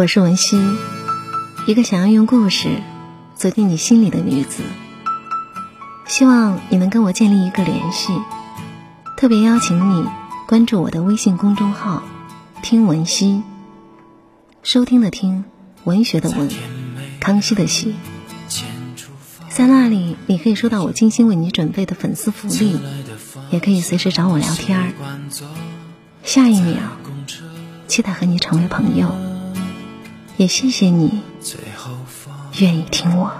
我是文熙，一个想要用故事走进你心里的女子。希望你能跟我建立一个联系，特别邀请你关注我的微信公众号“听文熙”，收听的听，文学的文，康熙的熙。在那里，你可以收到我精心为你准备的粉丝福利，也可以随时找我聊天儿。下一秒，期待和你成为朋友。也谢谢你愿意听我。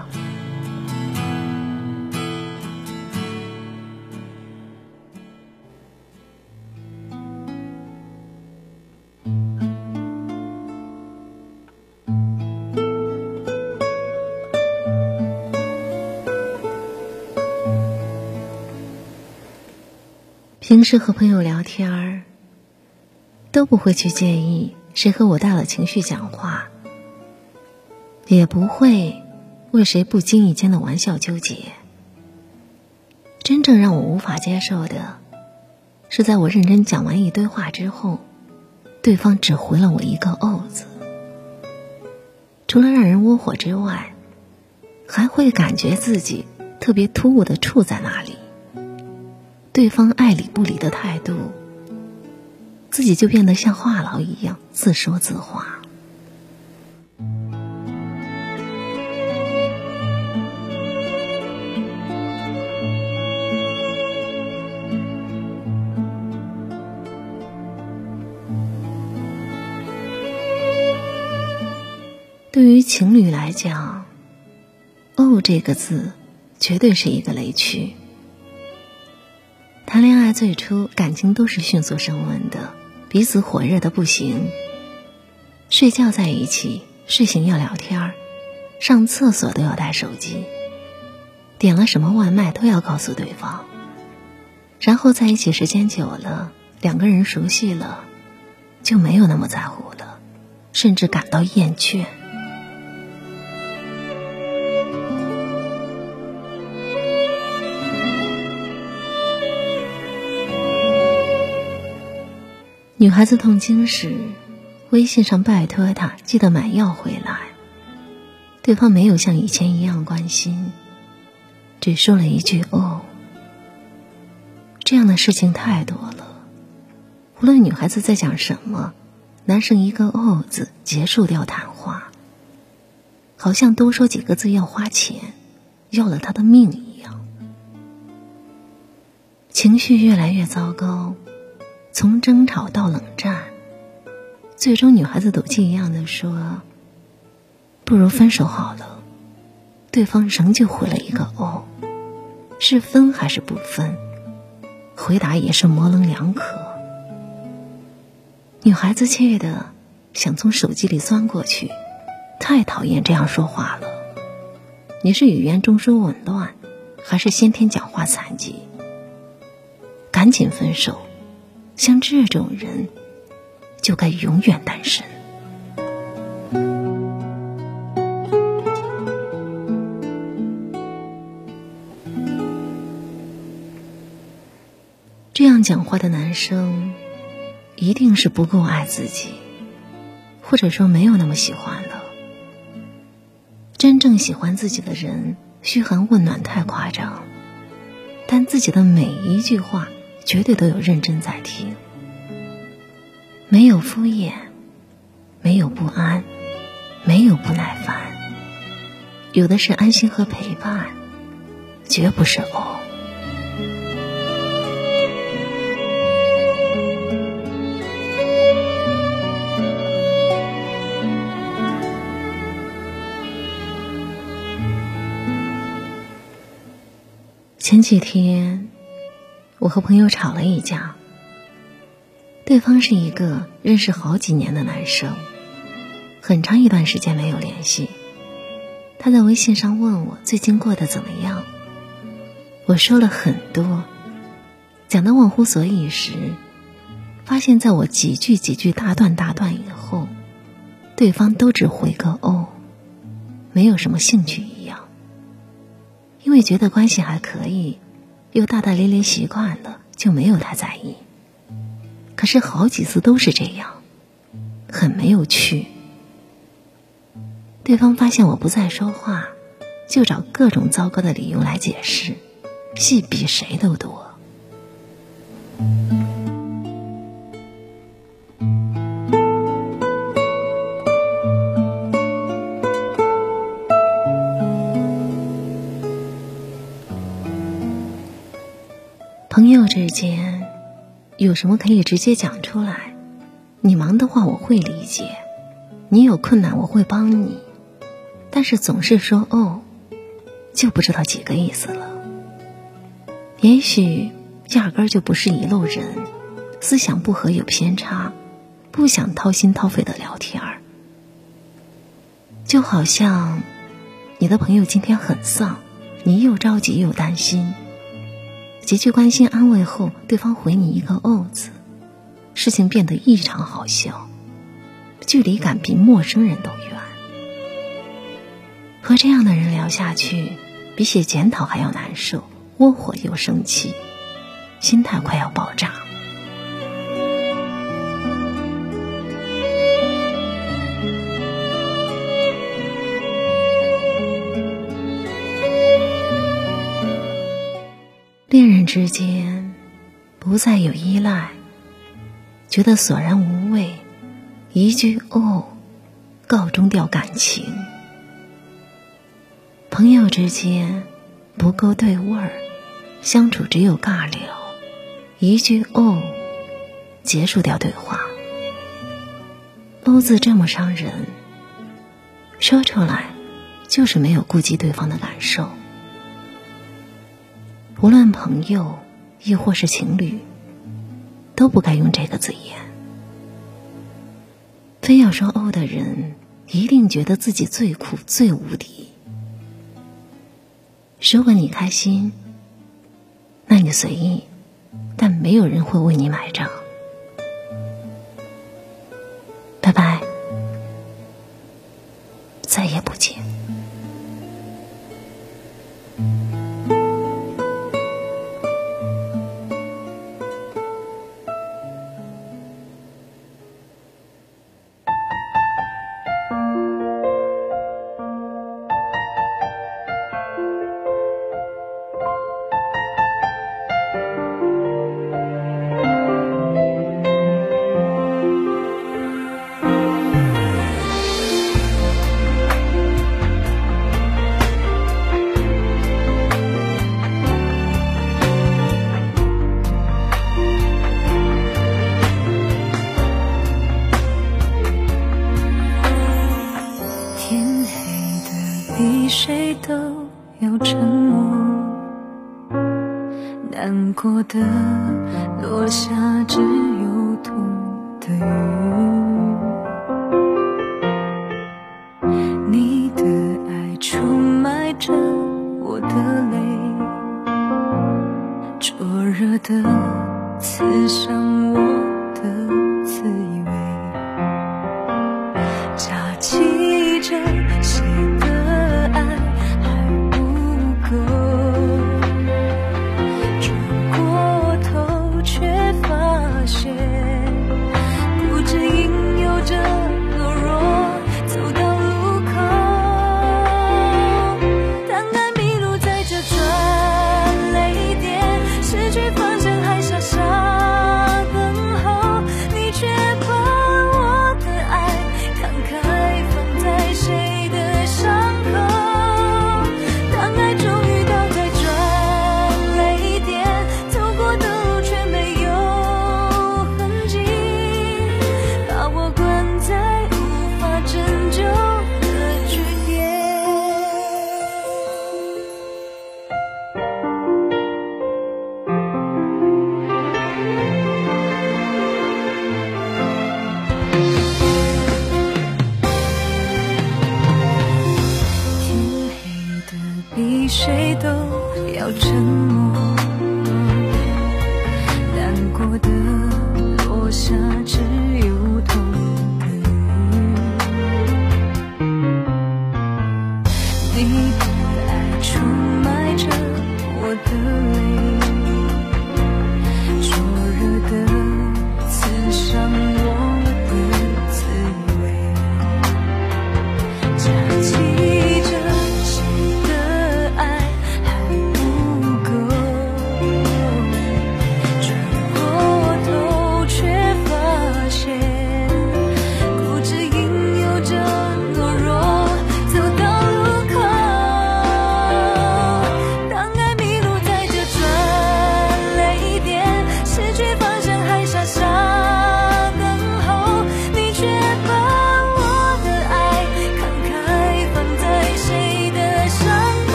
平时和朋友聊天儿，都不会去介意谁和我大了情绪讲话。也不会为谁不经意间的玩笑纠结。真正让我无法接受的，是在我认真讲完一堆话之后，对方只回了我一个“哦”字。除了让人窝火之外，还会感觉自己特别突兀的处在那里。对方爱理不理的态度，自己就变得像话痨一样自说自话。对于情侣来讲，“哦”这个字绝对是一个雷区。谈恋爱最初感情都是迅速升温的，彼此火热的不行。睡觉在一起，睡醒要聊天儿上厕所都要带手机，点了什么外卖都要告诉对方。然后在一起时间久了，两个人熟悉了，就没有那么在乎了，甚至感到厌倦。女孩子痛经时，微信上拜托他记得买药回来。对方没有像以前一样关心，只说了一句“哦”。这样的事情太多了，无论女孩子在讲什么，男生一个“哦”字结束掉谈话，好像多说几个字要花钱，要了他的命一样。情绪越来越糟糕。从争吵到冷战，最终女孩子赌气一样的说：“不如分手好了。”对方仍旧回了一个“哦”，是分还是不分？回答也是模棱两可。女孩子气的想从手机里钻过去，太讨厌这样说话了。你是语言中枢紊乱，还是先天讲话残疾？赶紧分手！像这种人，就该永远单身。这样讲话的男生，一定是不够爱自己，或者说没有那么喜欢了。真正喜欢自己的人，嘘寒问暖太夸张，但自己的每一句话。绝对都有认真在听，没有敷衍，没有不安，没有不耐烦，有的是安心和陪伴，绝不是哦。前几天。我和朋友吵了一架。对方是一个认识好几年的男生，很长一段时间没有联系。他在微信上问我最近过得怎么样，我说了很多，讲的忘乎所以时，发现在我几句几句大段大段以后，对方都只回个“哦”，没有什么兴趣一样，因为觉得关系还可以。又大大咧咧习惯了，就没有太在意。可是好几次都是这样，很没有趣。对方发现我不再说话，就找各种糟糕的理由来解释，戏比谁都多。之间，有什么可以直接讲出来？你忙的话，我会理解；你有困难，我会帮你。但是总是说“哦”，就不知道几个意思了。也许压根儿就不是一路人，思想不合有偏差，不想掏心掏肺的聊天儿。就好像你的朋友今天很丧，你又着急又担心。几句关心安慰后，对方回你一个“哦”字，事情变得异常好笑，距离感比陌生人都远。和这样的人聊下去，比写检讨还要难受，窝火又生气，心态快要爆炸。恋人之间不再有依赖，觉得索然无味，一句“哦”告终掉感情。朋友之间不够对味儿，相处只有尬聊，一句“哦”结束掉对话。“哦”字这么伤人，说出来就是没有顾及对方的感受。无论朋友，亦或是情侣，都不该用这个字眼。非要说“哦”的人，一定觉得自己最酷、最无敌。如果你开心，那你随意，但没有人会为你买账。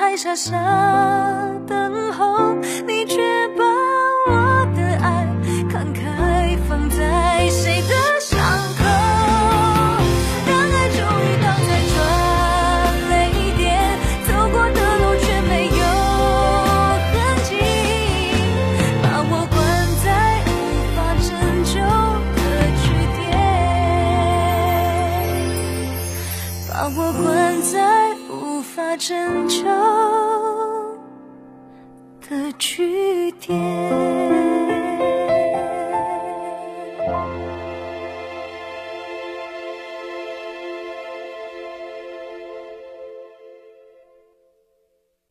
还傻傻等候，你却把我的爱慷慨放在谁的伤口，让爱终于挡在转泪点，走过的路却没有痕迹，把我关在无法拯救的据点，把我关拯救的据点。